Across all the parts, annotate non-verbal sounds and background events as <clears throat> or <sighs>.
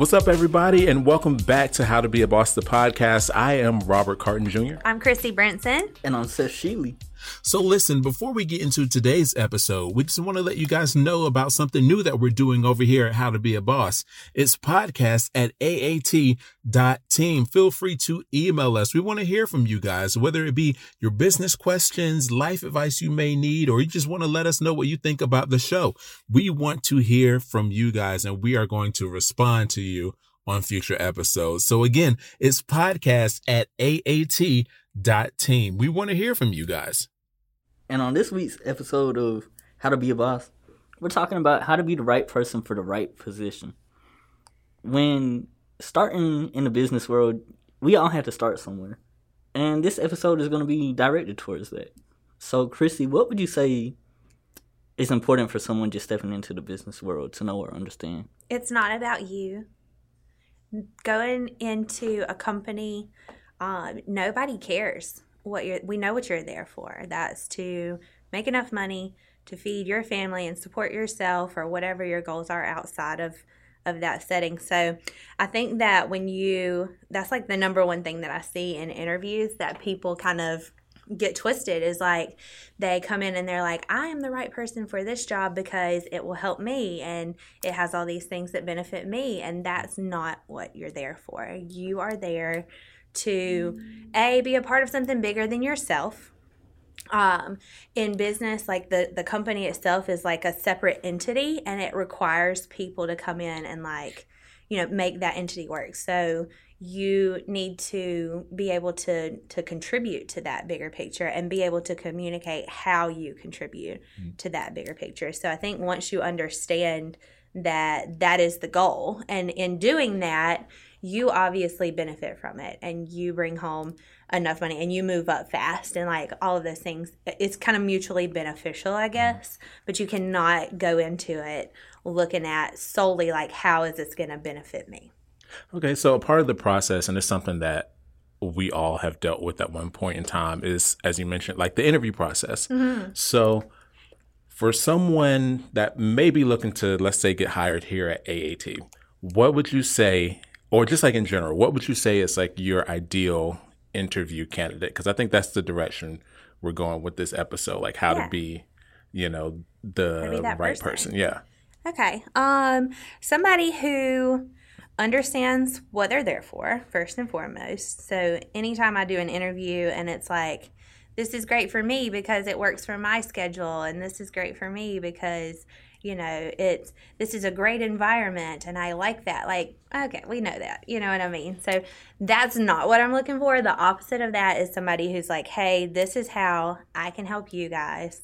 What's up, everybody, and welcome back to How to Be a Boss, the podcast. I am Robert Carton Jr. I'm Chrissy Brinson. And I'm Seth Sheely. So, listen, before we get into today's episode, we just want to let you guys know about something new that we're doing over here at How to Be a Boss. It's podcast at aat.team. Feel free to email us. We want to hear from you guys, whether it be your business questions, life advice you may need, or you just want to let us know what you think about the show. We want to hear from you guys, and we are going to respond to you on future episodes. So, again, it's podcast at aat dot team. We want to hear from you guys. And on this week's episode of How to Be a Boss, we're talking about how to be the right person for the right position. When starting in the business world, we all have to start somewhere. And this episode is going to be directed towards that. So, Chrissy, what would you say is important for someone just stepping into the business world to know or understand? It's not about you. Going into a company um, nobody cares what you're we know what you're there for. That's to make enough money to feed your family and support yourself or whatever your goals are outside of of that setting. So i think that when you that's like the number one thing that i see in interviews that people kind of get twisted is like they come in and they're like i am the right person for this job because it will help me and it has all these things that benefit me. And that's not what you're there for. You are there to a be a part of something bigger than yourself. Um, in business like the the company itself is like a separate entity and it requires people to come in and like you know make that entity work. So you need to be able to to contribute to that bigger picture and be able to communicate how you contribute mm-hmm. to that bigger picture. So i think once you understand that that is the goal and in doing that you obviously benefit from it and you bring home enough money and you move up fast and like all of those things it's kind of mutually beneficial i guess but you cannot go into it looking at solely like how is this going to benefit me? Okay so a part of the process and it's something that we all have dealt with at one point in time is as you mentioned like the interview process. Mm-hmm. so for someone that may be looking to let's say get hired here at aat what would you say or just like in general, what would you say is like your ideal interview candidate? Because I think that's the direction we're going with this episode, like how yeah. to be, you know, the right person. person. Yeah. Okay. Um, somebody who understands what they're there for first and foremost. So anytime I do an interview and it's like, this is great for me because it works for my schedule, and this is great for me because you know it's this is a great environment and i like that. Like okay we know that you know what i mean? So that's not what i'm looking for. The opposite of that is somebody who's like hey this is how i can help you guys.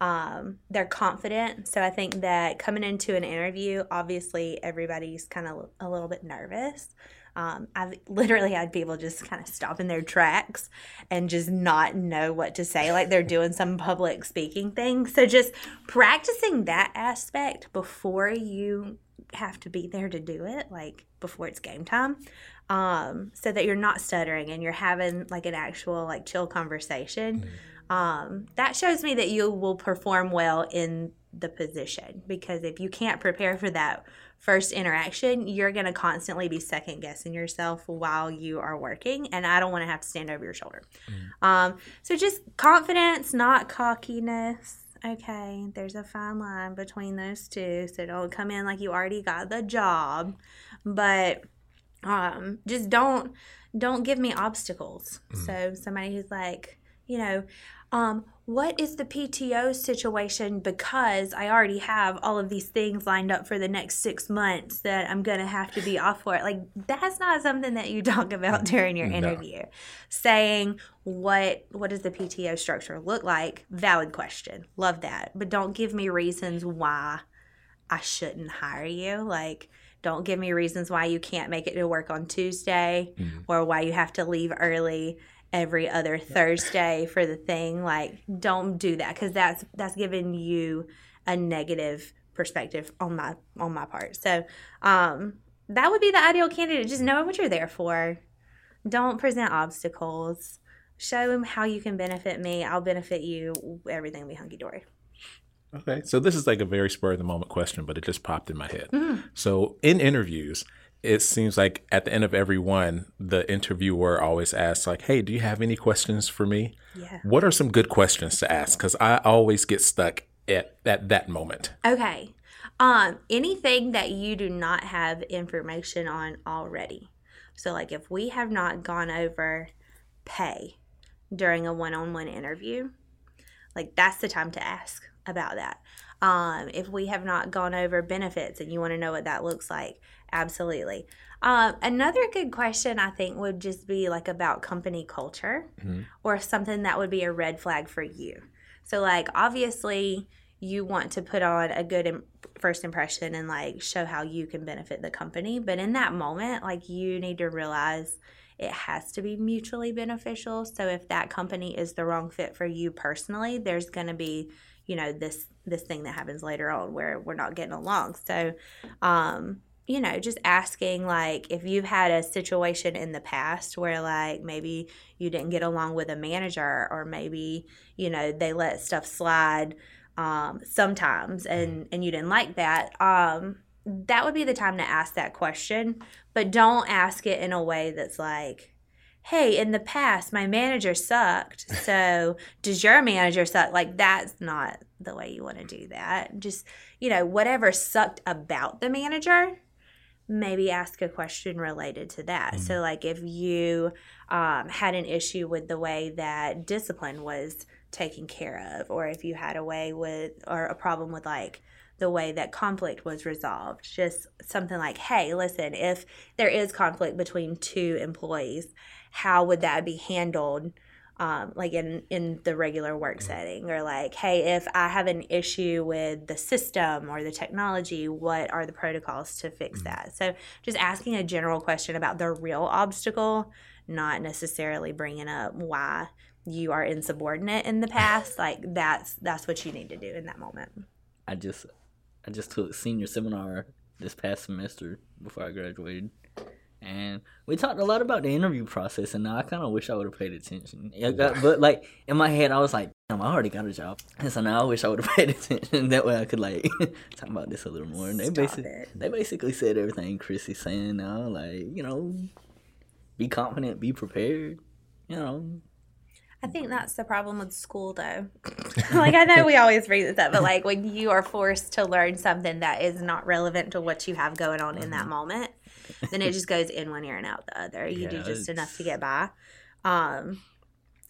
Um, they're confident. So i think that coming into an interview obviously everybody's kind of a little bit nervous um, I've literally had people just kind of stop in their tracks and just not know what to say, like they're doing some public speaking thing. So just practicing that aspect before you have to be there to do it, like before it's game time, um, so that you're not stuttering and you're having like an actual like chill conversation. Mm-hmm. Um, that shows me that you will perform well in the position because if you can't prepare for that first interaction, you're going to constantly be second guessing yourself while you are working. And I don't want to have to stand over your shoulder. Mm. Um, so just confidence, not cockiness. Okay, there's a fine line between those two. So don't come in like you already got the job, but um, just don't don't give me obstacles. Mm. So somebody who's like, you know, um, what is the PTO situation because I already have all of these things lined up for the next six months that I'm going to have to be off for. Like, that's not something that you <laughs> talk about during your interview. No. Saying, what what does the PTO structure look like? Valid question. Love that. But don't give me reasons why I shouldn't hire you. Like, don't give me reasons why you can't make it to work on Tuesday mm-hmm. or why you have to leave early every other Thursday for the thing. Like, don't do that because that's that's giving you a negative perspective on my on my part. So, um, that would be the ideal candidate. Just know what you're there for. Don't present obstacles. Show them how you can benefit me. I'll benefit you. Everything will be hunky dory. Okay, so this is like a very spur of the moment question, but it just popped in my head. Mm-hmm. So, in interviews, it seems like at the end of every one, the interviewer always asks, like, "Hey, do you have any questions for me?" Yeah. What are some good questions to ask? Because I always get stuck at at that moment. Okay. Um, anything that you do not have information on already. So, like if we have not gone over pay during a one on one interview, like that's the time to ask about that. Um, if we have not gone over benefits and you want to know what that looks like, absolutely. Um, another good question I think would just be like about company culture Mhm. or something that would be a red flag for you. So, like, obviously, you want to put on a good im- first impression and like show how you can benefit the company. But in that moment, like, you need to realize it has to be mutually beneficial. So, if that company is the wrong fit for you personally, there's going to be you know this this thing that happens later on where we're not getting along so um you know just asking like if you've had a situation in the past where like maybe you didn't get along with a manager or maybe you know they let stuff slide um sometimes and and you didn't like that um that would be the time to ask that question but don't ask it in a way that's like hey, in the past, my manager sucked. <laughs> So does your manager suck? Like, that's not the way you want to do that. Just, you know, whatever sucked about the manager, maybe ask a question related to that. So, like, if you um, had an issue with the way that discipline was taken care of, or if you had a way with, or a problem with, like, the way that conflict was resolved. Just something like, hey, listen, if there is conflict between two employees, how would that be handled? Um, like in in the regular work setting, or like, hey, if I have an issue with the system or the technology, what are the protocols to fix that? So, just asking a general question about the real obstacle, not necessarily bringing up why you are insubordinate in the <laughs> past. like that's that's what you need to do in that moment. I just I just took senior seminar this past semester before I graduated. And we talked a lot about the interview process, and now I kind of wish I would have paid attention. Got- but like in my head, I was like, "Damn, I already got a job," and so now I wish I would have <laughs> paid attention. that way, I could like <laughs> talk about this a little more. And they Stop basically it. they basically said everything Chris is saying now, like you know, be confident, be prepared. You know, I think that's the problem with school, though. <laughs> like, I know we always bring this up, but like when you are forced to learn something that is not relevant to what you have going on in that mm-hmm. moment, then it <laughs> just goes in one ear and out the other. You do Yeah, just enough to get by. Um,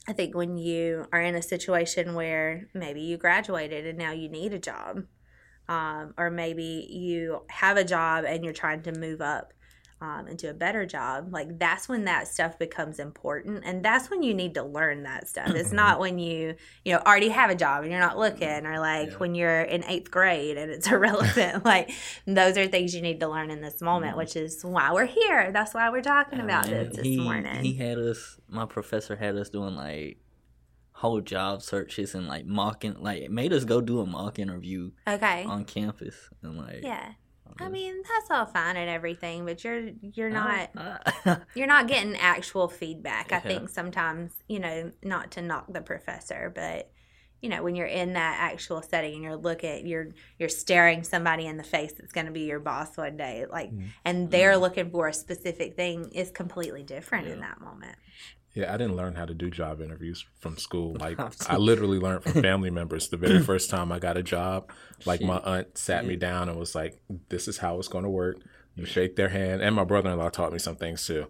I think when you are in a situation where maybe you graduated and now you need a job, um, or maybe you have a job and you're trying to move up um, into a better job, like that's when that stuff becomes important, and that's when you need to learn that stuff. It's mm-hmm. not when you you know already have a job and you're not looking, mm-hmm. or like Yeah. when you're in eighth grade and it's <laughs> irrelevant. <laughs> like those are things you need to learn in this moment, mm-hmm. which is why we're here. That's why we're talking oh, about man, this this he, morning. He had us. My professor had us doing like whole job searches and like mocking, like made us go do a mock interview okay. on campus and like Yeah. I mean, that's all fine and everything, but you're you're not Uh, <laughs> you're not getting actual feedback. I think sometimes, you know, not to knock the professor, but you know, when you're in that actual setting and you're looking you're you're staring somebody in the face that's going to be your boss one day, like Mhm. and they're looking for a specific thing is completely different in that moment. Yeah, I didn't learn how to do job interviews from school. <laughs> Like I'm literally learned from family <laughs> members. The very first time I got a job, like my aunt sat me down and was like, "This is how it's going to work." You shake their hand, and my brother-in-law taught me some things too.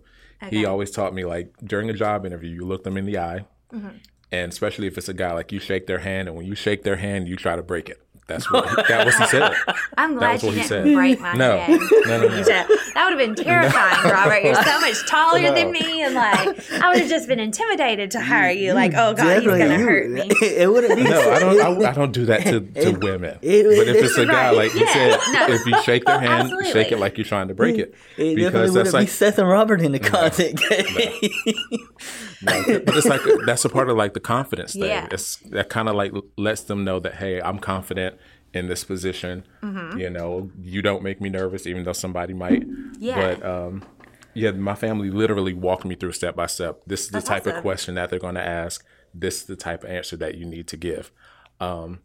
He always taught me like during a job interview, you look them in the eye, Mhm. and especially if it's a guy, like you shake their hand, and when you shake their hand, you try to break it. That's what that was he said. <laughs> I'm glad was you what he didn't said. break my No. head. No, no, no. That would have been terrifying, Robert. You're so much taller No. than me, and like I would have just been intimidated to hire you. Like, oh god, he's Definitely, gonna you- hurt me. <laughs> It wouldn't be. No, I don't. I, I don't do that to, <laughs> to It- women. it- but if it's a guy, Right, like you yeah, said, no. if you shake their oh, hand, Absolutely. shake it like you're trying to break it. It because definitely that's wouldn't like be Seth and Robert in the content game. No, but it's like that's a part of like the confidence thing. Yeah. It's that kind of like lets them know that hey, I'm confident in this position. Mm-hmm. You know, you don't make me nervous, even though somebody might. Yeah. But um, yeah, my family literally walked me through step by step. This is the That's type of question that they're going to ask. This is the type of answer that you need to give. Um,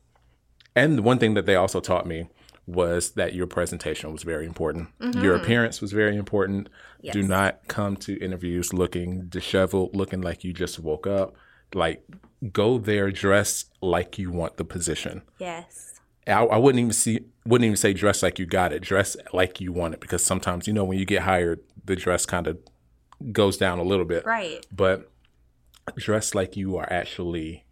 and one thing that they also taught me was that your presentation was very important. Your appearance was very important. Do not come to interviews looking disheveled, looking like you just woke up. Like, go there dressed like you want the position. Yes. I, I wouldn't even see wouldn't even say dress like you got it. Dress like you want it because sometimes you know when you get hired, the dress kind of goes down a little bit. Right. But dress like you are actually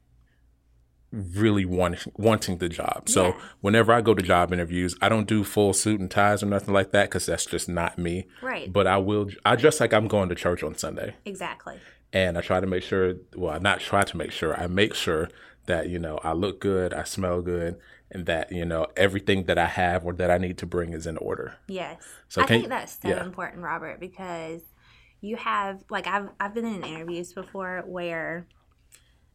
really wanting wanting the job. So Yeah. whenever I go to job interviews, I don't do full suit and ties or nothing like that because that's just not me. Right. But I will. I dress like I'm going to church on Sunday Exactly. and I try to make sure. Well, I not try to make sure. I make sure that you know I look good, I smell good, and that you know everything that I have or that I need to bring is in order. Yes. So I think that's so yeah. important, Robert, because you have like I've I've been in interviews before where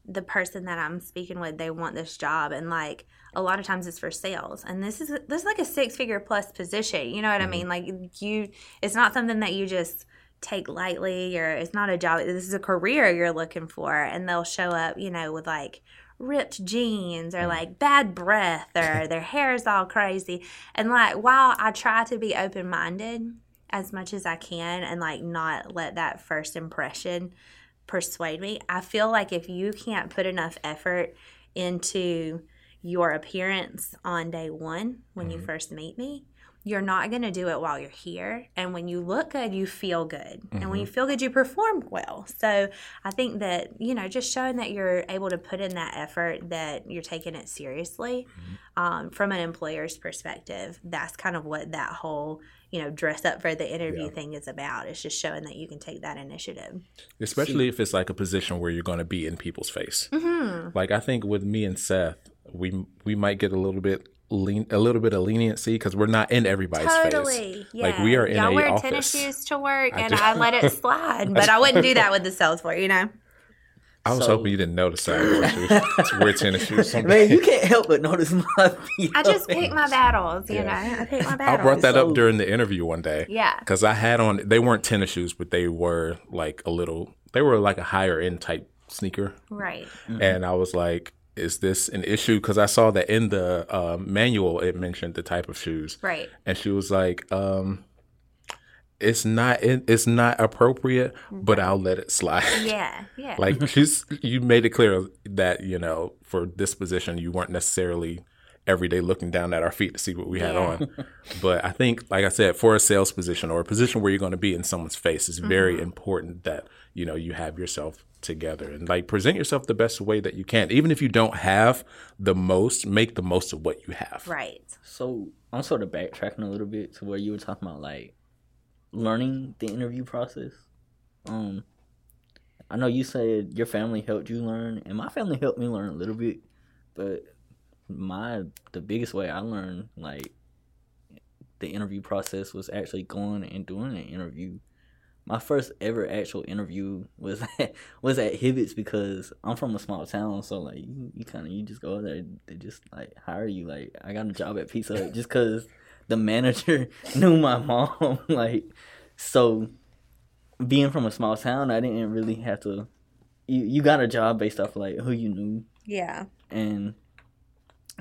the person that I'm speaking with they want this job and like a lot of times it's for sales and this is this is like a six figure plus position you know what I Mm-hmm. mean like you it's not something that you just take lightly or it's not a job this is a career you're looking for and they'll show up you know with like ripped jeans Mm. or like bad breath or <laughs> their hair is all crazy and like while I try to be open minded as much as I can and like not let that first impression persuade me. I feel like if you can't put enough effort into your appearance on day one when you first meet me, you're not going to do it while you're here. And when you look good, you feel good. And when you feel good, you perform well. So I think that, you know, just showing that you're able to put in that effort, that you're taking it seriously um, from an employer's perspective, that's kind of what that whole, you know, dress up for the interview Yeah. thing is about. It's just showing that you can take that initiative. especially if it's like a position where you're going to be in people's face. Mm-hmm. Like I think with me and Seth, we we might get a little bit lean, a little bit of leniency because we're not in everybody's face. Totally. Yeah. Like we are in Y'all a wear office. tennis shoes to work, I and do. I let it slide, but I wouldn't do that with the sales floor. You know. <laughs> I was So- hoping you didn't notice that. I wore shoes. to wear tennis shoes. someday. <laughs> Man, you can't help but notice my <laughs> feet. I just pick my battles. You Yeah. know, I pick my battles. I brought that So- up during the interview one day. Yeah. Because I had on, they weren't tennis shoes, but they were like a little, they were like a higher end type sneaker. Right. And I was like, is this an issue? Because I saw that in the uh, manual, it mentioned the type of shoes. Right. And she was like, um, it's not, it, it's not appropriate, but I'll let it slide. <laughs> Yeah. Yeah. like she's, you made it clear that, you know, for this position, you weren't necessarily every day looking down at our feet to see what we had Yeah. on. But I think, like I said, for a sales position or a position where you're going to be in someone's face, it's very Mm-hmm. important that you know you have yourself together and like present yourself the best way that you can. Even if you don't have the most, make the most of what you have. right. So I'm sort of backtracking a little bit to where you were talking about like learning the interview process. Um, I know you said your family helped you learn, and my family helped me learn a little bit, but my the biggest way I learned like the interview process was actually going and doing an interview. My first ever actual interview was <laughs> at, was at Hibbett's because I'm from a small town, so like you, you kind of you just go there, they just like hire you. Like I got a job at Pizza Hut just because the manager <laughs> knew my mom. <laughs> like so, being from a small town, I didn't really have to. You you got a job based off like who you knew, Yeah. and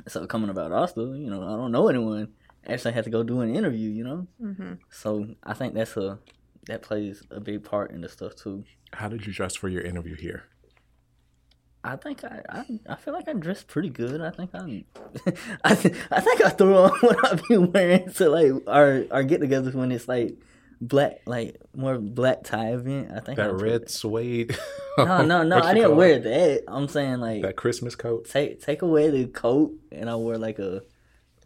so coming about Austin, you know, I don't know anyone. Actually, I had to go do an interview, you know. Mm-hmm. So I think that's a that plays a big part in the stuff too. How did you dress for your interview here? I think I, I, I feel like I dressed pretty good. I think I, <laughs> I, th- I think I threw on <laughs> what I've been wearing to like our our get-togethers when it's like black, like more black tie event. I think That I red suede. No, no, <laughs> no. I didn't wear it? that. I'm saying like that Christmas coat. take take away the coat and I wore like a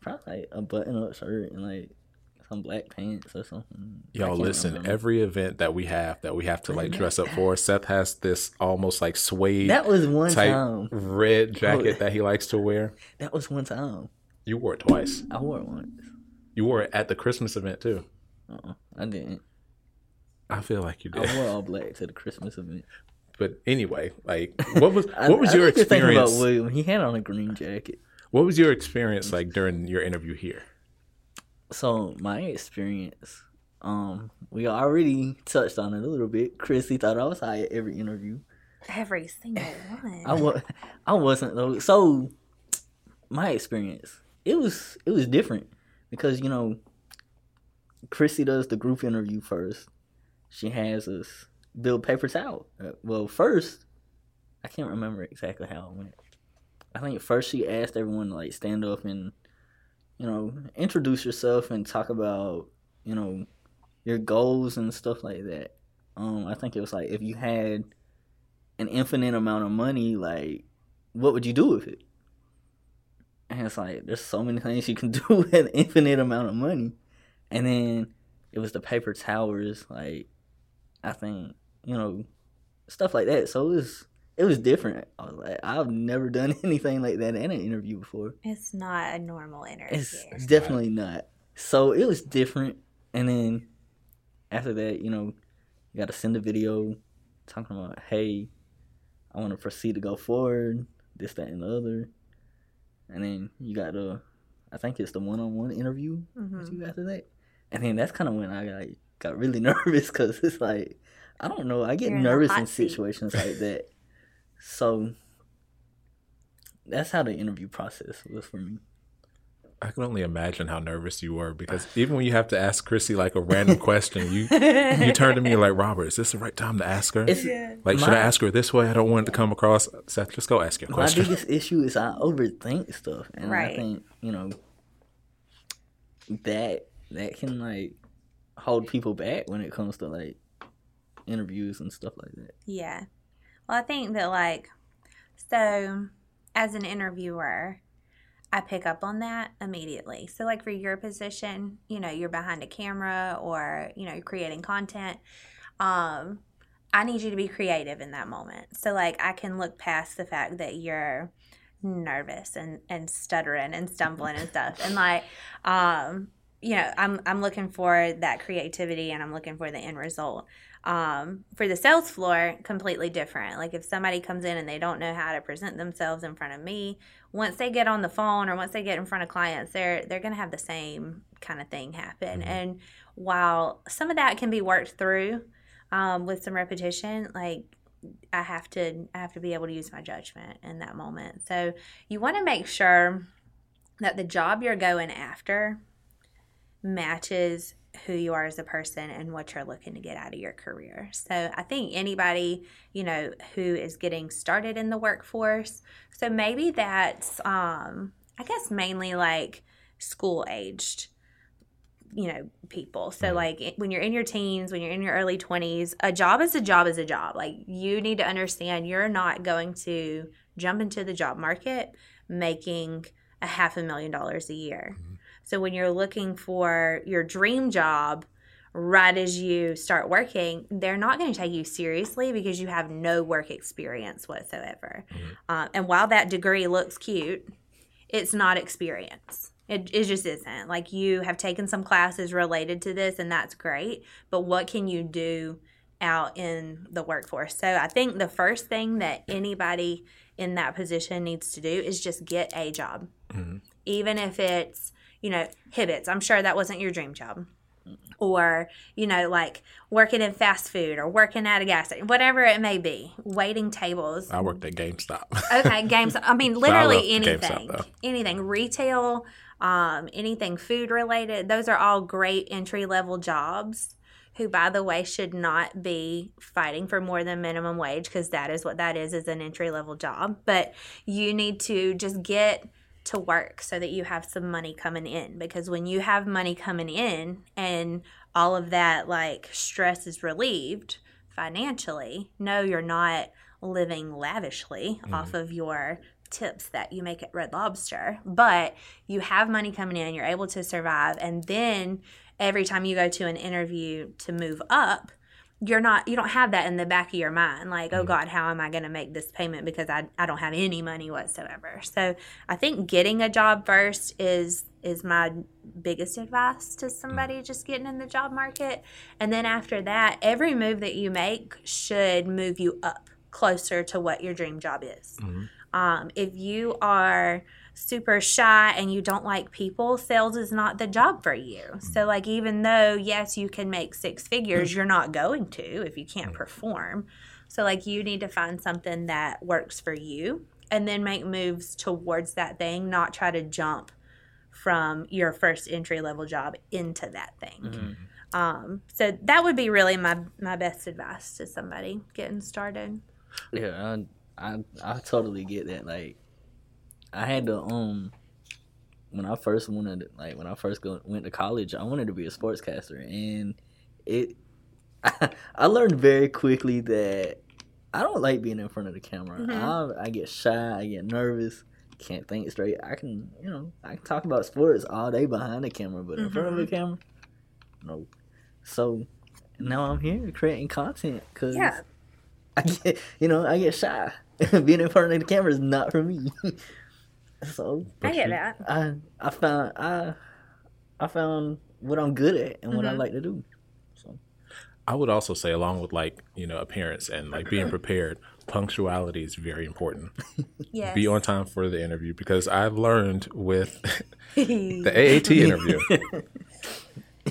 probably like a button up shirt and like some black pants or something. Y'all listen, remember. every event that we have that we have to like dress up for, Seth has this almost like suede that was one time. red oh, jacket that he likes to wear. <laughs> That was one time. You wore it twice. I wore it once. You wore it at the Christmas event too. Uh-uh, I didn't. I feel like you did. I wore all black to the Christmas event. But anyway, like what was <laughs> I- what was I your think experience? About William. He had on a green jacket. What was your experience like during your interview here? So my experience, um, we already touched on it a little bit. Chrissy thought I was high at every interview. Every single <laughs> one. I was, I wasn't though. So my experience, it was, it was different because you know, Chrissy does the group interview first. She has us build paper out. Uh, well, first, I can't remember exactly how it went. I think first she asked everyone to like stand up and you know introduce yourself and talk about you know your goals and stuff like that. Um, I think it was like if you had an infinite amount of money, like what would you do with it? And it's like there's so many things you can <laughs> do with an infinite amount of money. And then it was the paper towers, like I think, you know, stuff like that. So it was it was different. I was like, I've never done <laughs> anything like that in an interview before. It's not a normal interview. It's definitely not. So it was different. And then after that, you know, you got to send a video talking about, hey, I want to proceed to go forward, this, that, and the other. And then you got the, I think it's the one-on-one interview Mhm. you after that. And then that's kind of when I got got really <laughs> nervous because it's like I don't know, I get You're nervous hot in seat. situations like that. <laughs> So that's how the interview process was for me. I can only imagine how nervous you were because even when you have to ask Chrissy like a random question, you you turn to me like, Robert, is this the right time to ask her? It's like, should I ask her this way? I don't want it to come across. <laughs> Seth, just go ask your question. My question. biggest issue is I overthink stuff, and I think you know that that can like hold people back when it comes to like interviews and stuff like that. Yeah. Well, I think that, like, so as an interviewer, I pick up on that immediately. So, like, for your position, you know, you're behind a camera or, you know, you're creating content. Um, I need you to be creative in that moment. So, like, I can look past the fact that you're nervous and, and stuttering and stumbling and stuff. And, like, um, you know, I'm, I'm looking for that creativity and I'm looking for the end result. Um, for the sales floor completely different. Like if somebody comes in and they don't know how to present themselves in front of me once they get on the phone or once they get in front of clients they're they're going to have the same kind of thing happen. Mhm. and while some of that can be worked through um, with some repetition like i have to i have to be able to use my judgment in that moment. So you want to make sure that the job you're going after matches who you are as a person and what you're looking to get out of your career. So I think anybody, you know, who is getting started in the workforce, so maybe that's um I guess mainly like school aged you know people so Mhm. like when you're in your teens when you're in your early 20s a job is a job is a job like you need to understand you're not going to jump into the job market making a half a million dollars a year Mhm. So when you're looking for your dream job right as you start working, they're not going to take you seriously because you have no work experience whatsoever. Mhm. Uh, and while that degree looks cute, it's not experience. It, it just isn't. Like you have taken some classes related to this, and that's great. But what can you do out in the workforce? So I think the first thing that anybody in that position needs to do is just get a job Mhm. even if it's you know Hibbett's. I'm sure that wasn't your dream job, or you know like working in fast food or working at a gas station, whatever it may be, waiting tables. I worked at GameStop. Okay, <laughs> games. I mean, literally GameStop, anything, though. anything retail, um, anything food related. Those are all great entry level jobs. Who, by the way, should not be fighting for more than minimum wage because that is what that is is an entry level job. But you need to just get to work so that you have some money coming in because when you have money coming in and all of that like stress is relieved financially, no, you're not living lavishly Mhm. off of your tips that you make at Red Lobster, but you have money coming in, you're able to survive, and then every time you go to an interview to move up, you're not you don't have that in the back of your mind like oh Mhm. god how am i going to make this payment because I, I don't have any money whatsoever so i think getting a job first is is my biggest advice to somebody just getting in the job market and then after that every move that you make should move you up closer to what your dream job is Mhm. um, if you are super shy and you don't like people, sales is not the job for you. So, like, even though, yes, you can make six figures, you're not going to if you can't perform. So, like, you need to find something that works for you and then make moves towards that thing, not try to jump from your first entry level job into that thing. Um, so that would be really my my best advice to somebody getting started. Yeah, I, I I totally get that. Like, I had to um when I first wanted like when I first go, went to college, I wanted to be a sportscaster, and it <laughs> I, learned very quickly that I don't like being in front of the camera. Mhm. I, I get shy, I get nervous, can't think straight. I can you know I can talk about sports all day behind the camera, but in front of the camera, no. So now I'm here creating content because Yeah. <laughs> I get, you know, I get shy. <laughs> Being in front of the camera is not for me. <laughs> so I get that. I I found I I found what I'm good at and what I Mhm. like to do. So I would also say, along with like you know appearance and like being prepared, punctuality is very important. <laughs> Yes. Be on time for the interview because I've learned with <laughs> the AAT interview,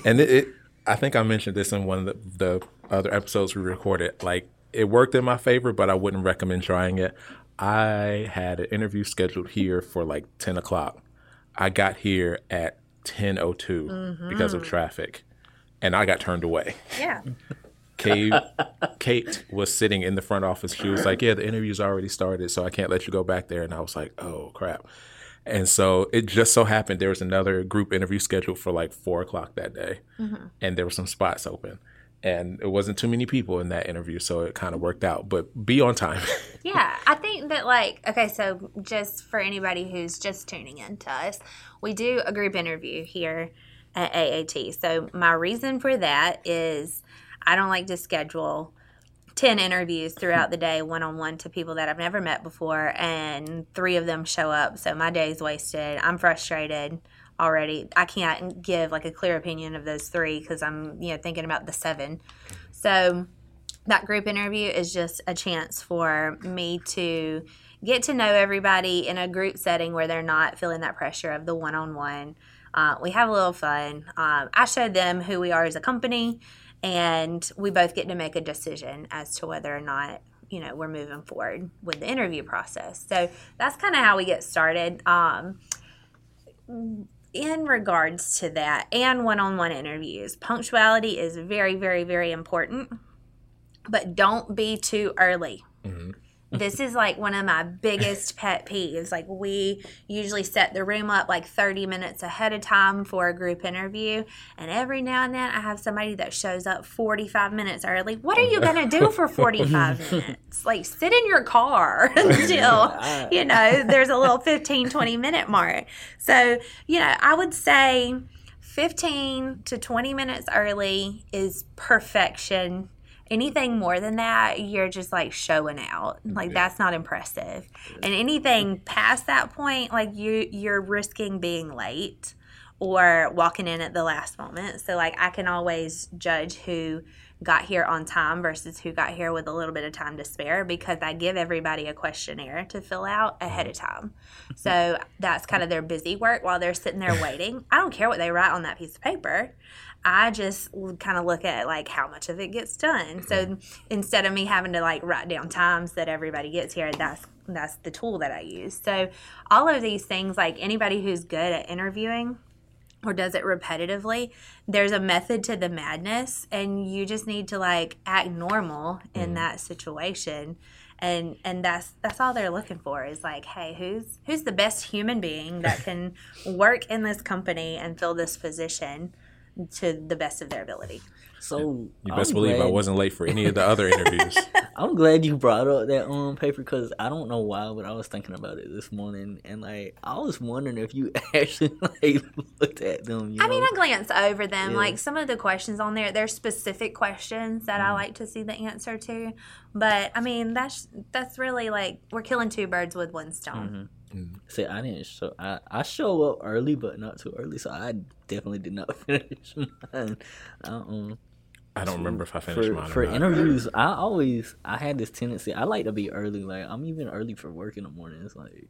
and it, it I think I mentioned this in one of the, the other episodes we recorded. Like it worked in my favor, but I wouldn't recommend trying it. I had an interview scheduled here for like ten o'clock. I got here at ten o two mm-hmm. because of traffic, and I got turned away. yeah. <laughs> Kate, Kate was sitting in the front office. She was like, "Yeah, the interview's already started, so I can't let you go back there." And I was like, "Oh crap!" And so it just so happened there was another group interview scheduled for like four o'clock that day, mm-hmm. and there were some spots open, and it wasn't too many people in that interview, so it kind of worked out. But be on time. <laughs> Yeah, I think that like okay, so just for anybody who's just tuning in to us, we do a group interview here at AAT. So my reason for that is I don't like to schedule 10 interviews throughout the day one on one to people that I've never met before and 3 of them show up. So my day's wasted. I'm frustrated already. I can't give like a clear opinion of those 3 cuz I'm, you know, thinking about the 7. So that group interview is just a chance for me to get to know everybody in a group setting where they're not feeling that pressure of the one on one. We have a little fun. Um, I showed them who we are as a company, and we both get to make a decision as to whether or not you know we're moving forward with the interview process. So that's kind of how we get started. Um, in regards to that and one-on-one interviews, punctuality is very, very, very important but don't be too early. Mm-hmm. This is like one of my biggest pet peeves. Like, we usually set the room up like 30 minutes ahead of time for a group interview. And every now and then I have somebody that shows up 45 minutes early. What are you going to do for 45 <laughs> minutes? Like, sit in your car <laughs> until, you know, there's a little 15, 20 minute mark. So, you know, I would say 15 to 20 minutes early is perfection anything more than that you're just like showing out. Like that's not impressive. And anything past that point like you you're risking being late or walking in at the last moment. So like i can always judge who got here on time versus who got here with a little bit of time to spare because i give everybody a questionnaire to fill out ahead of time. Mm-hmm. So that's kind of their busy work while they're sitting there waiting. I don't care what they write on that piece of paper I just kind of look at like how much of it gets done. So mm-hmm. instead of me having to like write down times that everybody gets here, that's that's the tool that I use. So all of these things, like anybody who's good at interviewing or does it repetitively, there's a method to the madness, and you just need to like act normal in mm-hmm. that situation. And, and that's that's all they're looking for is like hey who's who's the best human being that <laughs> can work in this company and fill this position to the best of their ability. So You best I'm believe I wasn't late for any of the other interviews. <laughs> I'm glad you brought up that um paper because I don't know why, but I was thinking about it this morning, and like I was wondering if you <laughs> actually like looked at them. You I mean, know? I glance over them. Yeah. Like some of the questions on there, they're specific questions that I like to see the answer to. But I mean, that's that's really like we're killing two birds with one stone. See, I didn't show. I, I show up early, but not too early. So I definitely did not <laughs> finish mine. Um, I don't remember if I finished for mine. for not. interviews, I always I had this tendency. I like to be early. Like I'm even early for work in the morning. It's like,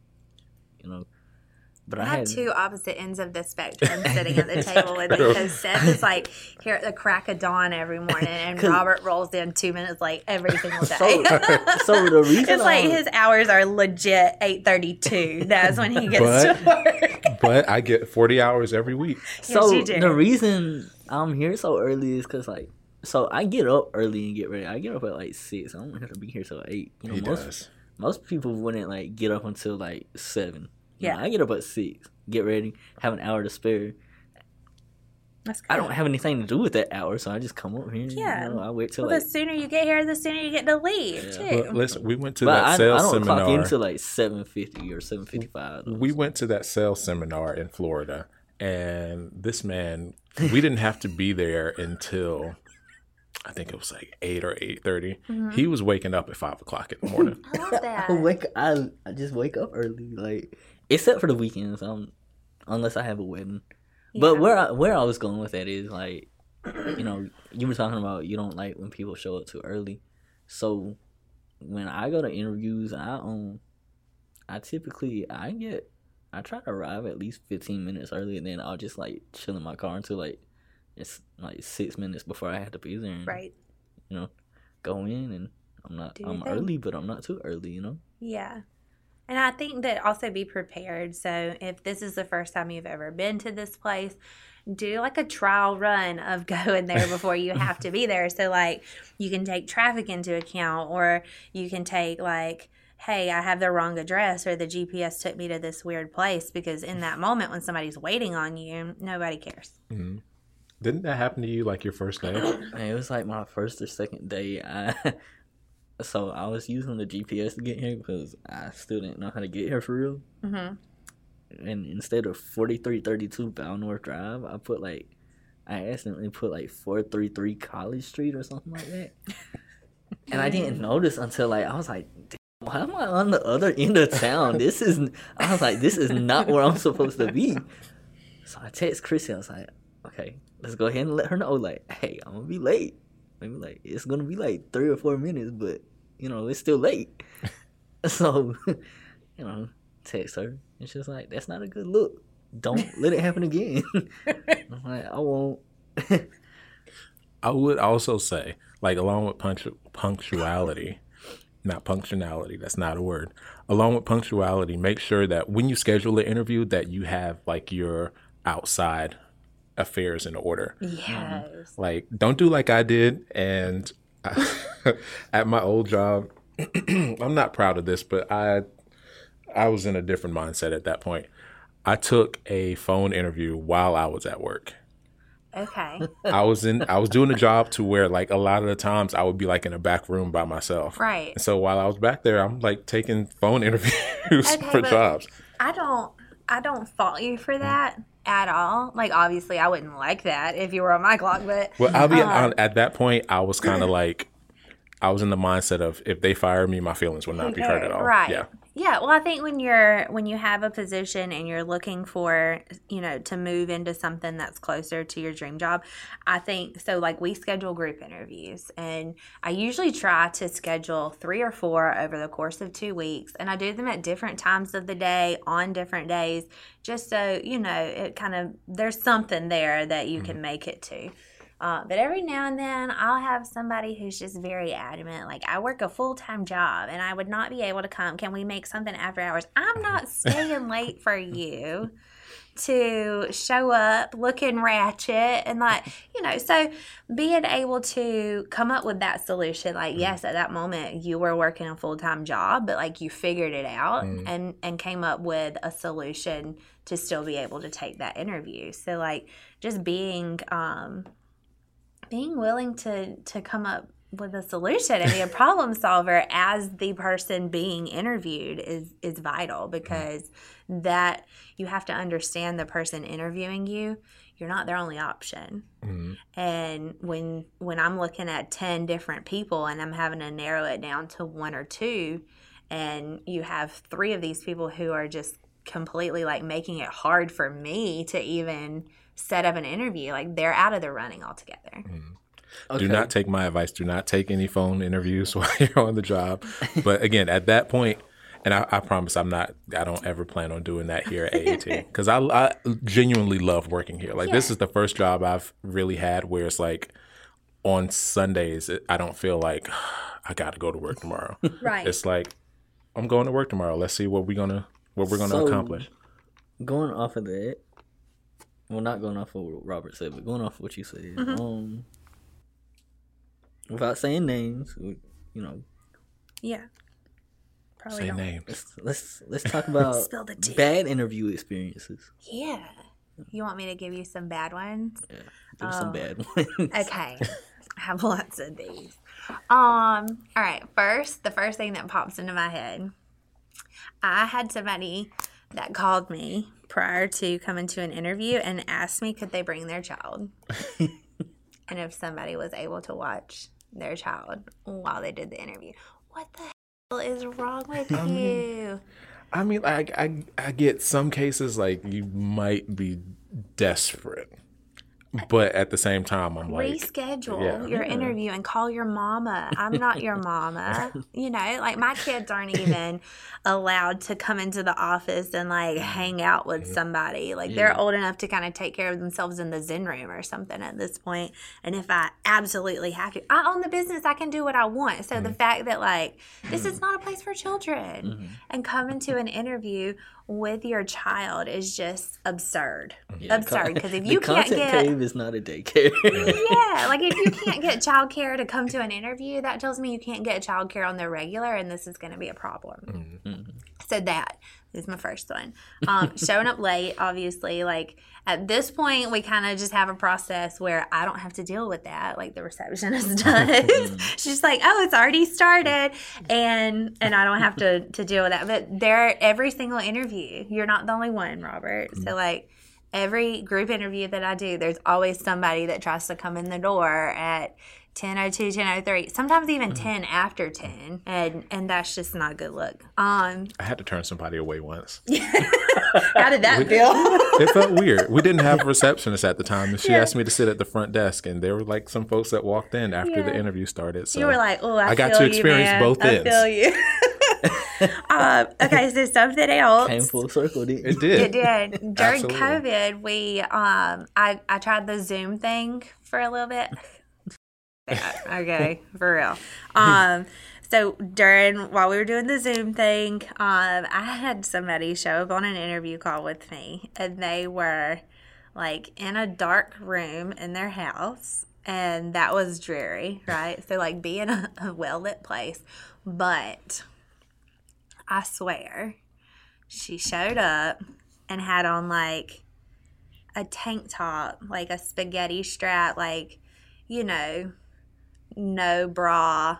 you know, but I I have had two opposite ends of the spectrum sitting at the <laughs> table with me because Seth is like here at the crack of dawn every morning, and <laughs> Robert rolls in two minutes late every single day. So, <laughs> so the reason it's like I- his hours are legit eight thirty two. That's when he gets But- to work. but I get 40 hours every week. So you do. the reason I'm here so early is because like, so I get up early and get ready. I get up at like six. I don't have to be here till eight. You know, He most does. most people wouldn't like get up until like seven. You know, Yeah. I get up at six, get ready, have an hour to spare. That's good. I don't have anything to do with that hour, so I just come up here. Yeah. You know, I wait till Well, like. the sooner you get here, the sooner you get to leave Yeah. too. Well, listen, we went to But that I, I sales don't clock in seminar. until like seven fifty or seven fifty five. we went to that sales seminar in Florida, and this man, we didn't have to be there until I think it was like eight or eight mm-hmm. He was waking up at five o'clock in the morning. <laughs> I love that. I <laughs> wake. I I just wake up early, like except for the weekends. Um, unless I have a wedding. But where I, where I was going with that is like, you know, you were talking about you don't like when people show up too early. So when I go to interviews, I um, I typically I get I try to arrive at least fifteen minutes early, and then I'll just like chill in my car until like it's like six minutes before I have to be there. And, right. You know, go in and I'm not Do I'm early, but I'm not too early. You know. Yeah. And I think that also be prepared. So if this is the first time you've ever been to this place, do like a trial run of <laughs> going there before you have to be <laughs> there. So like you can take traffic into account or you can take like hey, I have the wrong address or the GPS took me to this weird place because in that <laughs> moment when somebody's waiting on you, nobody cares. Mhm. Didn't that happen to you like your first day? <coughs> It was like my first or second day. I, so I was using the GPS to get here because I still didn't know how to get here for real. Mhm. And instead of forty three thirty two Bound North Drive, I put like I accidentally put like four three three College Street or something like that. <laughs> and I didn't notice until like I was like, why am I on the other end of town? This is I was like, this is not where I'm supposed to be. So I text Chrissy. I was like, okay, let's go ahead and let her know. Like, hey, I'm gonna be late. Maybe like it's gonna be like three or four minutes, but you know it's still late. <laughs> so, <laughs> you know, text her, and she's like, that's not a good look. Don't let it happen again. <laughs> I'm like, I won't. I would also say, like, along with punctu- punctuality, not punctuality, that's not a word. Along with punctuality, make sure that when you schedule an interview, that you have like your outside affairs in order. Yes. Like, don't do like I did. And <laughs> at my old job, <clears throat> I'm not proud of this, but I, I was in a different mindset at that point. I took a phone interview while I was at work. Okay. I was in I was doing a job to where like a lot of the times I would be like in a back room by myself. Right. And so while I was back there, I'm like taking phone <laughs> interviews Okay, for jobs. I don't I don't fault you for that at all. Like obviously I wouldn't like that if you were on my clock, but Well, I'll be Uh, on, at that point. I was kind of like, I was in the mindset of if they fire me, my feelings would not be hurt at <laughs> all. Right. Yeah. Yeah. Well, I think when you're when you have a position and you're looking for, you know, to move into something that's closer to your dream job, I think so. Like we schedule group interviews, and I usually try to schedule three or four over the course of two weeks, and I do them at different times of the day on different days, just so you know it kind of there's something there that you mm-hmm. can make it to. Uh, but every now and then, I'll have somebody who's just very adamant. Like, I work a full time job and I would not be able to come. Can we make something after hours? I'm not <laughs> staying late for you to show up looking ratchet and like you know so being able to come up with that solution like yes at that moment you were working a full-time job but like you figured it out Mm. and and came up with a solution to still be able to take that interview so like just being um being willing to to come up with a solution and be a problem solver as the person being interviewed is is vital because that you have to understand the person interviewing you you're not their only option Mhm. and when when i'm looking at 10 different people and i'm having to narrow it down to one or two and you have three of these people who are just completely like making it hard for me to even set up an interview like they're out of the running altogether mm. Do not take my advice. Do not take any phone interviews <laughs> while you're on the job. But again, at that point, and I, I promise I'm not. I don't ever plan on doing that here at AAT because <laughs> I, I genuinely love working here. Like this is the first job I've really had where it's like on Sundays I don't feel like <sighs> I got to go to work tomorrow. right It's like I'm going to work tomorrow. Let's see what we're gonna what we're gonna So- accomplish. going off of that, well, not going off of what Robert said, but going off of what you said, Mm-hmm. um, without saying names, we- you know, Yeah. Probably Say don't. names. let's let's let's talk about <laughs> Spill the tea. bad interview experiences. Yeah. You want me to give you some bad ones? Yeah, give Oh. some bad ones. <laughs> Okay. I have lots of these. Um, all right. First, the first thing that pops into my head. I had somebody that called me prior to coming to an interview and asked me could they bring their child. <laughs> and if somebody was able to watch their child while they did the interview. What the hell is wrong with you? I mean, I, I I get some cases like you might be desperate, but at the same time, I'm like, reschedule yeah. your interview and call your mama. I'm not your mama. <laughs> you know, like my kids aren't even allowed to come into the office and like hang out with somebody. Like they're old enough to kind of take care of themselves in the Zen room or something at this point. And if I absolutely have to, I own the business, I can do what I want. So the mm-hmm. fact that like this is mm-hmm. not a place for children mm-hmm. and come into an interview with your child is just absurd. absurd. Because if <laughs> you can't get cave is not a daycare. <laughs> yeah, like if you can't get <laughs> childcare to come to an interview, that tells me you can't get childcare on the regular, and this is going to be a problem. So that is my first one. Um, showing up late, obviously, like at this point, we kind of just have a process where I don't have to deal with that, like the receptionist <laughs> does. <laughs> She's like, "Oh, it's already started," <laughs> and and I don't have to to deal with that. But there, every single interview, you're not the only one, Robert. So mm-hmm. like every group interview that I do, there's always somebody that tries to come in the door at 1002, 1003, sometimes even 10 after 10. And and that's just not a good look. Um I had to turn somebody away once. <laughs> how did that feel? <laughs> It felt weird. We didn't have a receptionist at the time, and she asked me to sit at the front desk. And there were like some folks that walked in after the interview started. So you were like, oh, I, I got to you, experience man. both I ends. feel you. <laughs> um, okay, so something else. Came full circle, didn't it it? did. It did. During Absolutely. COVID, we um I I tried the Zoom thing for a little bit. Yeah, okay, <laughs> for real. Um so during while we were doing the Zoom thing, um I had somebody show up on an interview call with me and they were like in a dark room in their house and that was dreary, right? So like be in a, a well lit place. But I swear she showed up and had on like a tank top, like a spaghetti strap, like, you know, no bra,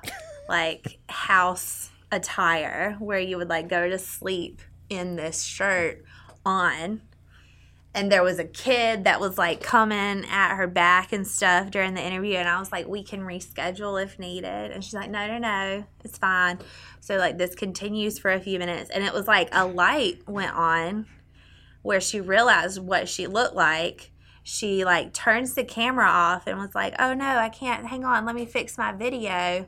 like house attire where you would like go to sleep in this shirt on. And there was a kid that was like coming at her back and stuff during the interview. And I was like, we can reschedule if needed. And she's like, no, no, no, it's fine. So like this continues for a few minutes. And it was like a light went on where she realized what she looked like. She like turns the camera off and was like, "Oh no, I can't. Hang on, let me fix my video."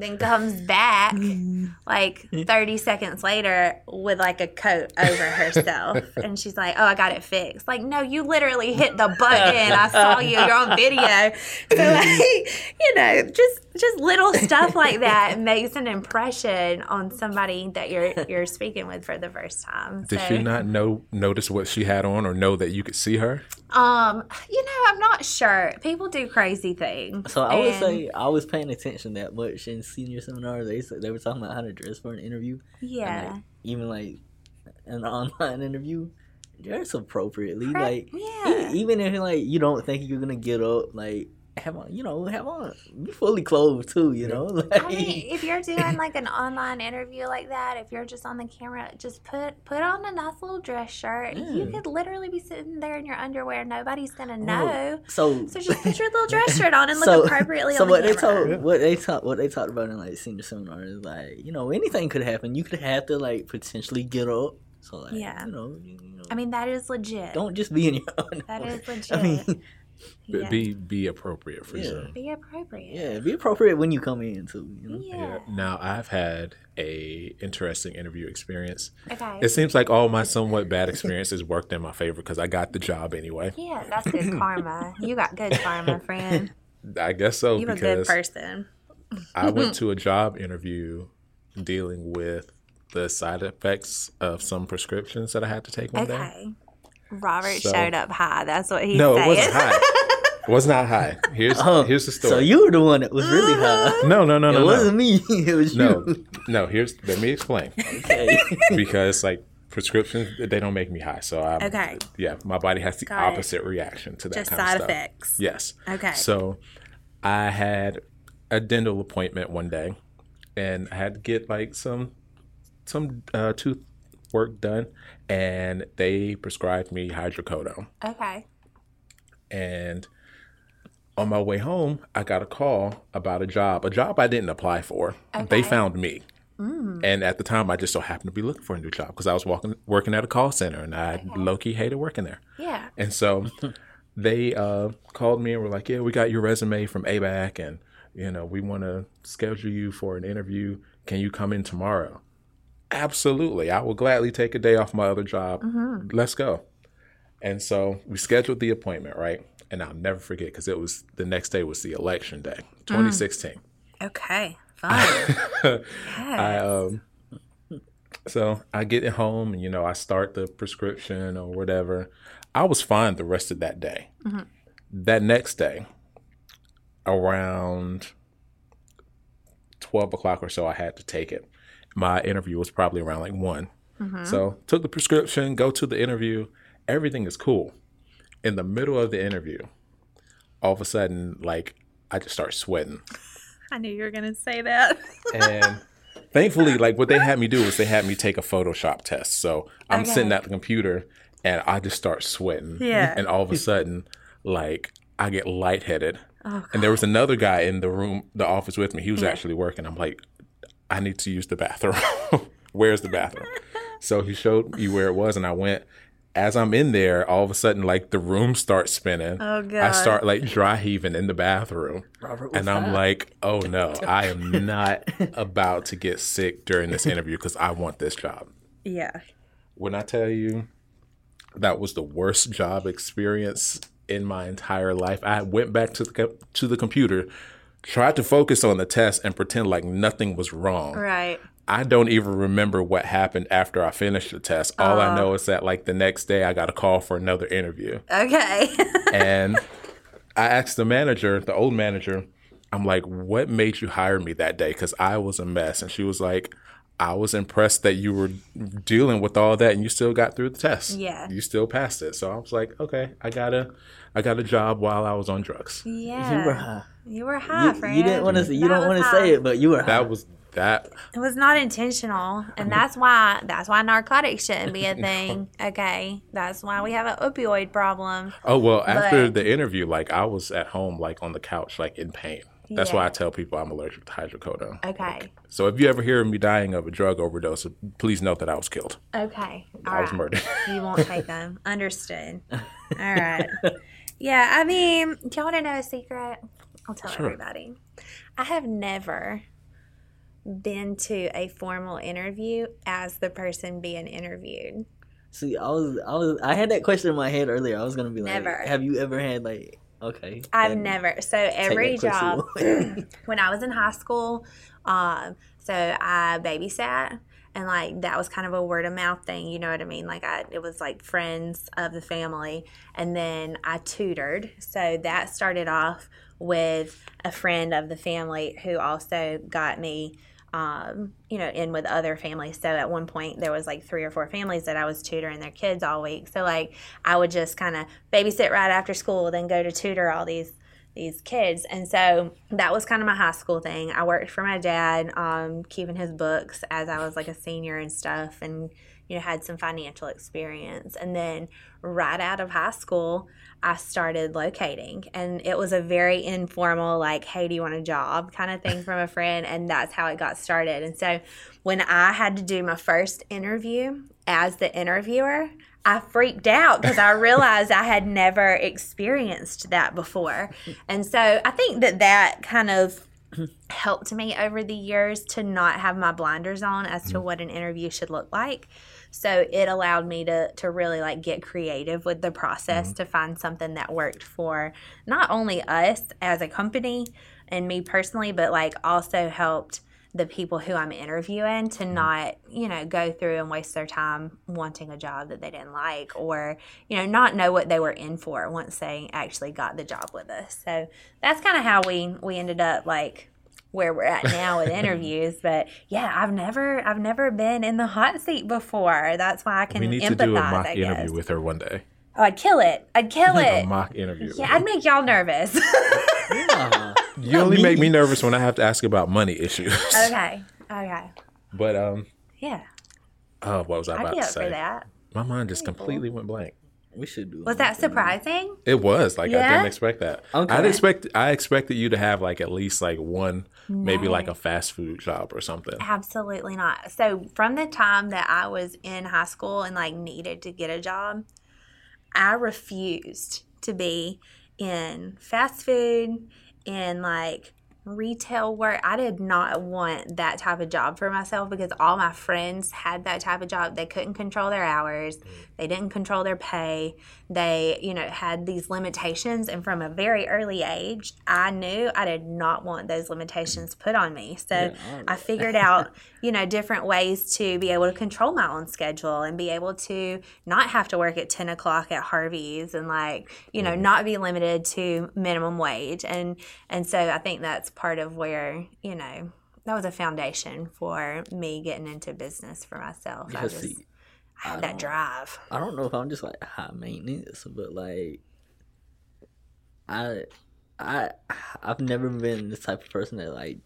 Then comes back <laughs> like 30 seconds later with like a coat over herself. <laughs> and she's like, Oh, I got it fixed. Like, no, you literally hit the button. I saw you. You're on video. <laughs> So, like, you know, just just little stuff like that makes an impression on somebody that you're you're speaking with for the first time. Did So- she not know notice what she had on, or know that you could see her? Um, you know, I'm not sure. People do crazy things. So I would and- say I was paying attention that much in senior seminar. They said they were talking about how to dress for an interview. yeah, like, even like an <laughs> online interview, dress appropriately. Pre- like yeah. even if like you don't think you're gonna get up, like have on, you know, have on, be fully clothed too. You know, like <laughs> I mean, if you're doing like an online interview like that, if you're just on the camera, just put put on a nice little dress shirt. You could literally be sitting there in your underwear. Nobody's gonna Well, know. so So just put your little dress shirt on and look <laughs> So- appropriately So on what the they told, what they talked, what they talked about in like senior seminar is like, you know, anything could happen. You could have to like potentially get up. So like, Yeah. you know, you, you know, I mean, that is legit. don't just be in your. <laughs> That is legit. I mean, Be- yeah. Be be appropriate for Yeah. Zoom. be appropriate. yeah, be appropriate when you come in too. You know? Yeah. Now I've had a interesting interview experience. Okay. It seems like all my somewhat bad experiences worked in my favor because I got the job anyway. yeah, that's good <laughs> karma. You got good karma, friend. I guess so You're a good person. I went <laughs> to a job interview dealing with the side effects of some prescriptions that I had to take one day. Okay. Robert So- showed up high. That's what he's No, saying. it wasn't high. <laughs> It was not high. Here's Oh, here's the story. So you were the one that was really high. no, no, no, no. It no, wasn't no. me. <laughs> It was No, you. no. No. Here's let me explain. Okay. <laughs> because like prescriptions they don't make me high so i Okay. yeah my body has the Got it. opposite reaction to that Just kind of side stuff effects. yes Okay. so i had a dental appointment one day and i had to get like some some uh, tooth work done and they prescribed me hydrocodone. Okay. and on my way home i got a call about a job a job i didn't apply for. They found me. And at the time i just so happened to be looking for a new job because i was walking, working at a call center and i low-key hated working there. Yeah. and so they uh, called me and were like yeah we got your resume from abac and you know we want to schedule you for an interview. Can you come in tomorrow absolutely i will gladly take a day off my other job mm-hmm. let's go and so we scheduled the appointment, right? And I'll never forget because it was the next day was the election day, mm. 2016. Okay. Fine. <laughs> I um, so I get it home and you know I start the prescription or whatever. I was fine the rest of that day. Mm-hmm. That next day, around twelve o'clock or so, I had to take it. My interview was probably around like one. Mm-hmm. So took the prescription, go to the interview. Everything is cool. In the middle of the interview, all of a sudden, like I just start sweating. <laughs> I knew you were gonna say that. And thankfully, like what they had me do was they had me take a Photoshop test. So I'm Okay. sitting at the computer and I just start sweating. Yeah. And all of a sudden, like I get lightheaded. Oh, and there was another guy in the room, the office with me. He was actually working. I'm like, I need to use the bathroom. <laughs> Where's the bathroom? so he showed me where it was, and I went. As I'm in there, all of a sudden, like the room starts spinning. Oh, God. I start like dry heaving in the bathroom. Robert And I'm high. like, oh no, <laughs> I am not about to get sick during this interview because I want this job. Yeah. When I tell you that was the worst job experience in my entire life, I went back to the co- to the computer, tried to focus on the test and pretend like nothing was wrong. Right. I don't even remember what happened after I finished the test. All I uh-huh. know is that like the next day I got a call for another interview Okay. <laughs> and I asked the manager, the old manager, I'm like, what made you hire me that day? Because I was a mess. And she was like, I was impressed that you were dealing with all that and you still got through the test. Yeah. You still passed it. So I was like, okay, I got a, I got a job while I was on drugs. yeah. You were high. You were high, You, friend. you didn't want to. You That don't want to say it, but you were high. That was that. It was not intentional, and that's why that's why narcotics shouldn't be a <laughs> thing. Okay, that's why we have an opioid problem. Oh, well, after But- the interview, like I was at home, like on the couch, like in pain. That's why I tell people I'm allergic to hydrocodone. Okay, So if you ever hear me dying of a drug overdose, please note that I was killed. okay, all I was murdered. You won't take them. <laughs> Understood. All right. <laughs> Yeah, I mean, do you want to know a secret? I'll tell Sure. everybody. I have never been to a formal interview as the person being interviewed. See, I was, I was, I had that question in my head earlier. I was gonna be like, Never. Have you ever had like, okay? I've never. So every job <clears throat> when I was in high school, um, so I babysat, and like that was kind of a word of mouth thing. You know what I mean? Like I, it was like friends of the family, and then I tutored. So that started off with a friend of the family who also got me. Um, you know, in with other families. So at one point, there was like three or four families that I was tutoring their kids all week. So like, I would just kind of babysit right after school, then go to tutor all these these kids. And so that was kind of my high school thing. I worked for my dad, um, keeping his books as I was like a senior and stuff, and you know had some financial experience. And then right out of high school, I started locating, and it was a very informal, like, "Hey, do you want a job?" kind of thing from a friend, and that's how it got started. And so when I had to do my first interview as the interviewer, I freaked out because I realized I had never experienced that before. And so I think that that kind of helped me over the years to not have my blinders on as to mm. what an interview should look like. So it allowed me to to really like get creative with the process mm-hmm. to find something that worked for not only us as a company and me personally, but like also helped the people who I'm interviewing to mm-hmm. not, you know, go through and waste their time wanting a job that they didn't like or, you know, not know what they were in for once they actually got the job with us. So that's kind of how we we ended up like where we're at now with <laughs> interviews. But yeah, I've never I've never been in the hot seat before. That's why I can we need empathize. to do a mock interview with her one day. Oh, I'd kill it. I'd <laughs> kill A it. mock interview. Yeah, I'd make y'all nervous. <laughs> Nah. You only make me nervous when I have to ask about money issues. <laughs> okay. Okay. But um, Yeah. oh, what was I I'd about be to up for say? that. My mind just completely went blank. we should do. Was that mock interview. surprising? It was like I didn't expect that. Okay. I'd expect I expected you to have like at least like one, maybe like a fast food job or something. Absolutely not. So from the time that I was in high school and like needed to get a job, I refused to be in fast food in like retail work. I did not want that type of job for myself because all my friends had that type of job. They couldn't control their hours. Mm. They didn't control their pay. They, you know, had these limitations and from a very early age, I knew I did not want those limitations put on me. So Yeah, I I figured out, <laughs> you know, different ways to be able to control my own schedule and be able to not have to work at 10 o'clock at Harvey's and like, you know, not be limited to minimum wage. And, and so I think that's part of where, you know, that was a foundation for me getting into business for myself. I Because just see, I had that drive. I don't know if I'm just like high maintenance, but like I I I've never been this type of person that like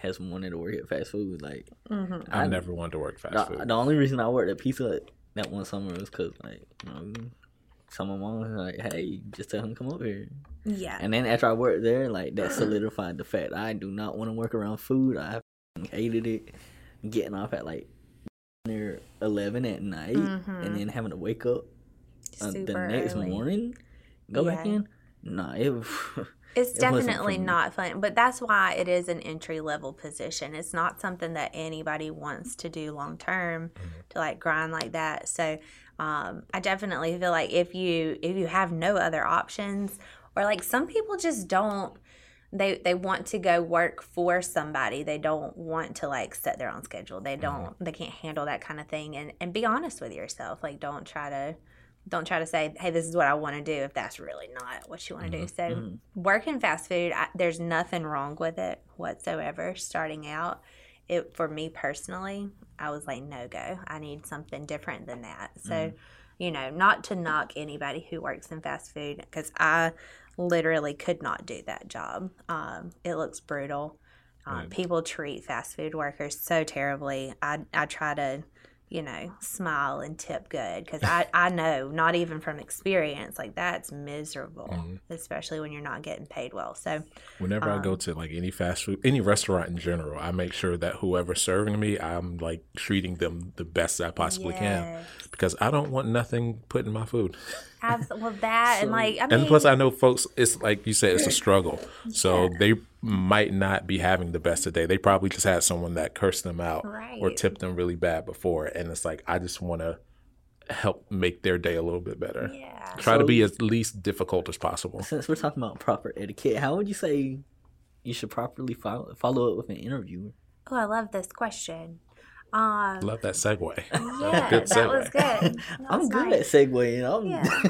has wanted to work at fast food. Like hmm I I- never wanted to work fast the, food. the only reason I worked at Pizza Hut that one summer was because like you know, some of my mom was like, "Hey, just tell him to come over here." Yeah. And then after I worked there, like that <clears throat> solidified the fact I do not want to work around food. I hated it. Getting off at like near eleven at night, Mhm. and then having to wake up uh, the next early. morning, go back in. Nah, it. <laughs> It's It definitely not fun, but that's why it is an entry level position. It's not something that anybody wants to do long term to like grind like that. So um, I definitely feel like if you if you have no other options, or like some people just don't. They, they want to go work for somebody. They don't want to like set their own schedule. They don't mm-hmm. they can't handle that kind of thing and, and be honest with yourself. Like don't try to don't try to say, hey, this is what I want to do if that's really not what you want to do. Mm-hmm. So, Mhm. working fast food, I, there's nothing wrong with it whatsoever. Starting out, it for me personally, I was like, no go. I need something different than that. So, mm-hmm. you know, not to knock anybody who works in fast food because I literally could not do that job. Um, it looks brutal. Um, Right. People treat fast food workers so terribly. I I try to you know, smile and tip good because I, I know, not even from experience, like that's miserable, Mhm. especially when you're not getting paid well. So, Whenever I Um, go to like any fast food, any restaurant in general, I make sure that whoever's serving me, I'm like treating them the best I possibly can because I don't want nothing put in my food. Abs- well, <laughs> that and like, I mean, And plus, I know folks. It's like you said, it's a struggle. So they might not be having the best today. They probably just had someone that cursed them out or tipped them really bad before, and it's like I just want to help make their day a little bit better. yeah. Try to be as least difficult as possible. Since we're talking about proper etiquette, how would you say you should properly follow follow up with an interviewer? Oh, I love this question. Um, Love that segue. <laughs> yeah, Good that was segue. good. <laughs> That I'm was good nice. at segueing. I'm Yeah. <laughs>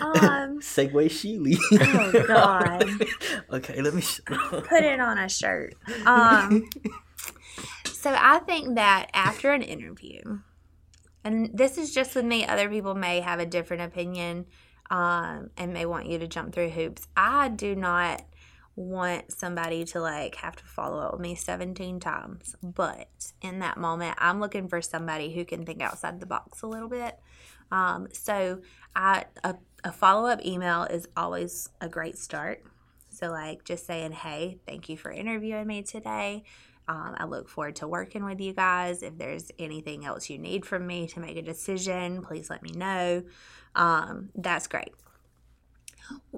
Um, segue Sheely. Oh, God. okay, let me. Sh- put it on a shirt. Um, so I think that after an interview, and this is just with me, other people may have a different opinion um, and may want you to jump through hoops. I do not want somebody to like have to follow up with me 17 times, but in that moment, I'm looking for somebody who can think outside the box a little bit. Um, so I a, a follow up email is always a great start. So, like, just saying, hey, thank you for interviewing me today. Um, I look forward to working with you guys. If there's anything else you need from me to make a decision, please let me know. Um, that's great.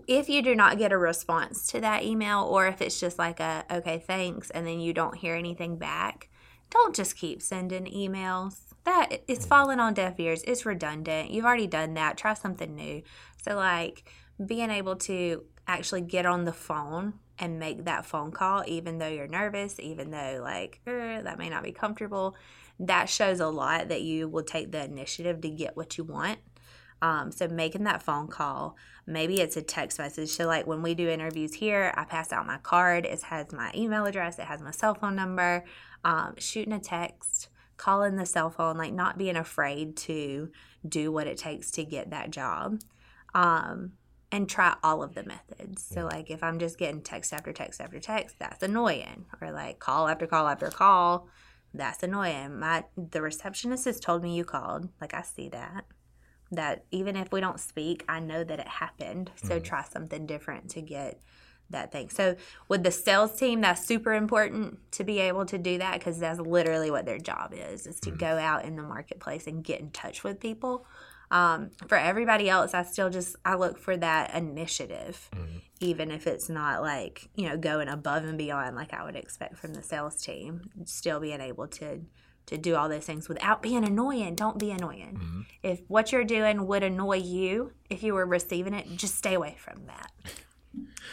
If you do not get a response to that email, or if it's just like a, okay, thanks, and then you don't hear anything back, don't just keep sending emails. That it's falling on deaf ears. It's redundant. You've already done that. Try something new. So, like, being able to actually get on the phone and make that phone call, even though you're nervous, even though like er, that may not be comfortable. That shows a lot that you will take the initiative to get what you want. Um, so making that phone call, maybe it's a text message. So like when we do interviews here, I pass out my card. It has my email address. It has my cell phone number. Um, shooting a text, calling the cell phone, like not being afraid to do what it takes to get that job. Um, and try all of the methods. So like if I'm just getting text after text after text, that's annoying. Or like call after call after call, that's annoying. My the receptionist has told me you called. Like I see that. That even if we don't speak, I know that it happened. So mm. try something different to get that thing. So with the sales team, that's super important to be able to do that because that's literally what their job is: is to mm. go out in the marketplace and get in touch with people. Um, for everybody else, I still just I look for that initiative, mm-hmm. even if it's not like you know going above and beyond like I would expect from the sales team. Still being able to to do all those things without being annoying. Don't be annoying. Mm-hmm. If what you're doing would annoy you, if you were receiving it, just stay away from that.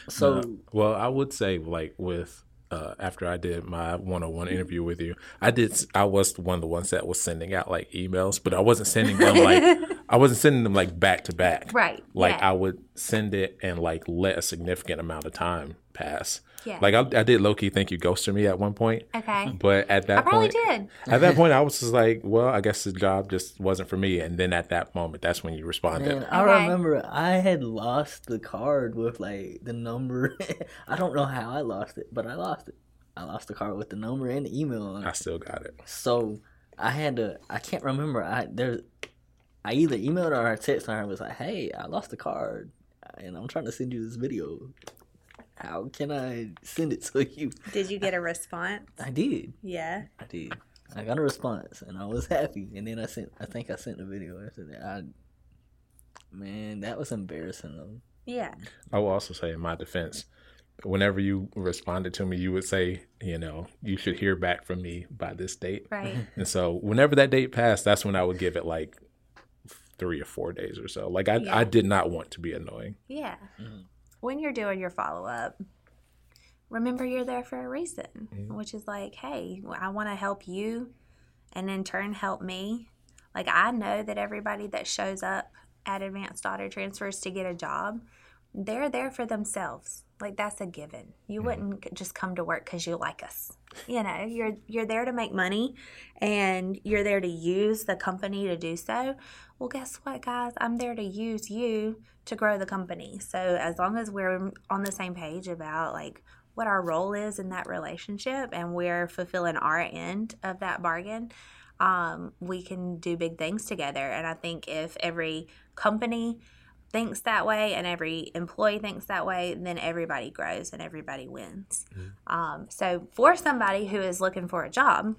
So, uh, well, I would say like with uh, after I did my one-on-one interview with you, I did. I was one of the ones that was sending out like emails, but I wasn't sending them like <laughs> I wasn't sending them like back to back. Right. Like yeah. I would send it and like let a significant amount of time pass. Yeah. Like I, I did low key think you ghosted me at one point. Okay. But at that I probably point, did. At that <laughs> point, I was just like, well, I guess the job just wasn't for me. And then at that moment, that's when you responded. Man, I okay. remember I had lost the card with like the number. <laughs> I don't know how I lost it, but I lost it. I lost the card with the number and the email. On it. I still got it. So I had to. I can't remember. I there. I either emailed her or I texted her and was like, "Hey, I lost the card, and I'm trying to send you this video. How can I send it to you?" Did you get a <laughs> response? I did. Yeah. I did. I got a response, and I was happy. And then I sent. I think I sent a video after that. I, man, that was embarrassing though. Yeah. I will also say, in my defense, whenever you responded to me, you would say, you know, you should hear back from me by this date. Right. <laughs> And so whenever that date passed, that's when I would give it like three or four days or so. Like I, yeah. I did not want to be annoying. Yeah. Mm-hmm. When you're doing your follow up, remember you're there for a reason, which is like, hey, I want to help you and in turn help me. Like I know that everybody that shows up at Advanced Auto Transfers to get a job, they're there for themselves like that's a given. You mm-hmm. wouldn't just come to work because you like us. You know, you're you're there to make money, and you're there to use the company to do so. Well, guess what, guys? I'm there to use you to grow the company. So as long as we're on the same page about like what our role is in that relationship, and we're fulfilling our end of that bargain, um, we can do big things together. And I think if every company thinks that way and every employee thinks that way, then everybody grows and everybody wins. Mm-hmm. Um, so, for somebody who is looking for a job,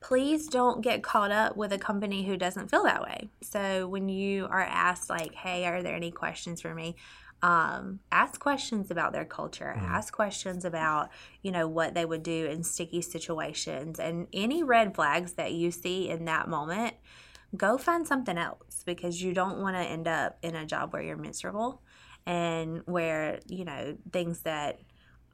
please don't get caught up with a company who doesn't feel that way. So, when you are asked, like, hey, are there any questions for me? Um, ask questions about their culture. Mm-hmm. Ask questions about, you know, what they would do in sticky situations and any red flags that you see in that moment go find something else because you don't want to end up in a job where you're miserable and where, you know, things that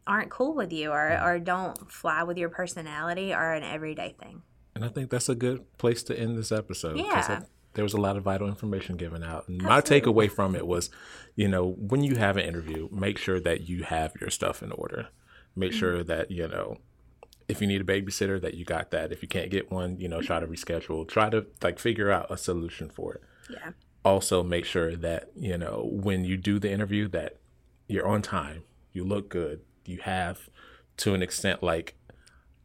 aren't cool with you or, or don't fly with your personality are an everyday thing. And I think that's a good place to end this episode. Yeah. there was a lot of vital information given out. And my takeaway from it was, you know, when you have an interview, make sure that you have your stuff in order. Make mm-hmm. sure that, you know, if you need a babysitter that you got that if you can't get one you know try to reschedule try to like figure out a solution for it yeah also make sure that you know when you do the interview that you're on time you look good you have to an extent like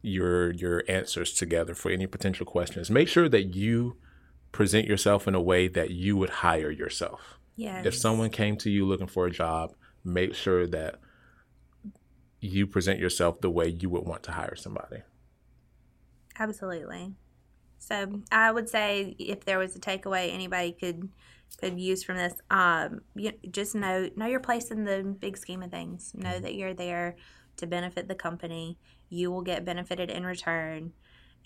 your your answers together for any potential questions make sure that you present yourself in a way that you would hire yourself yeah if someone came to you looking for a job make sure that you present yourself the way you would want to hire somebody. Absolutely. So I would say if there was a takeaway anybody could could use from this, um, you, just know know your place in the big scheme of things. Know mm-hmm. that you're there to benefit the company. You will get benefited in return.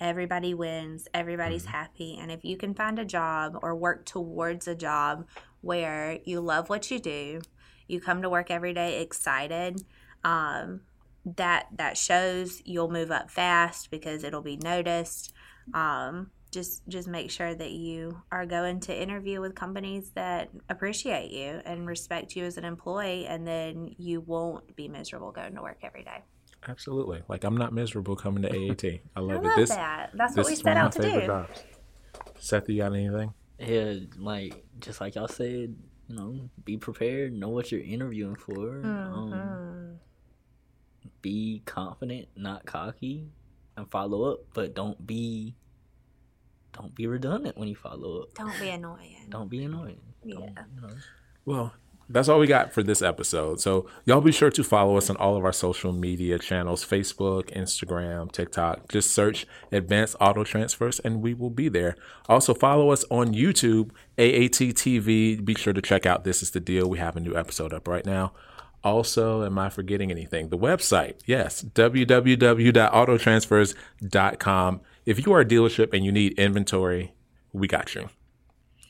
Everybody wins. Everybody's mm-hmm. happy. And if you can find a job or work towards a job where you love what you do, you come to work every day excited um, that that shows you'll move up fast because it'll be noticed. Um, just just make sure that you are going to interview with companies that appreciate you and respect you as an employee, and then you won't be miserable going to work every day. Absolutely. Like I'm not miserable coming to AAT. I <laughs> I love love it. This I love that. That's this what we set of out to do. jobs. Seth, you got anything? Yeah, like just like y'all said, you know, be prepared, know what you're interviewing for. Um, Mhm. be confident, not cocky, and follow up, but don't be don't be redundant when you follow up. Don't be annoying. Don't be annoying. Yeah. you know. Well, that's all we got for this episode. So y'all be sure to follow us on all of our social media channels Facebook, Instagram, TikTok. Just search Advanced Auto Transfers and we will be there. Also follow us on YouTube, AAT TV. Be sure to check out This is the Deal. We have a new episode up right now. Also, am I forgetting anything? The website, yes, www.autotransfers.com. If you are a dealership and you need inventory, we got you.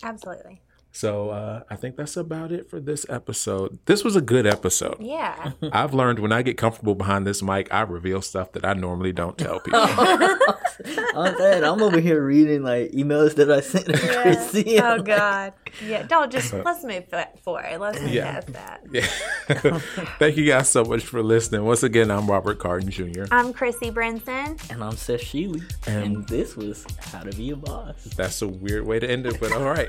Absolutely. So uh, I think that's about it for this episode. This was a good episode. Yeah. <laughs> I've learned when I get comfortable behind this mic, I reveal stuff that I normally don't tell <laughs> people. <laughs> I'm saying I'm over here reading like emails that I sent to Chrissy. oh God. Yeah. Don't just let's move fo- forward. Let's move Yeah. past that. Yeah. Thank you guys so much for listening. Once again, I'm Robert Carden Jr. I'm Chrissy Brinson. And I'm Seth Sheely. And this was How to Be a Boss. That's a weird way to end it, but all right.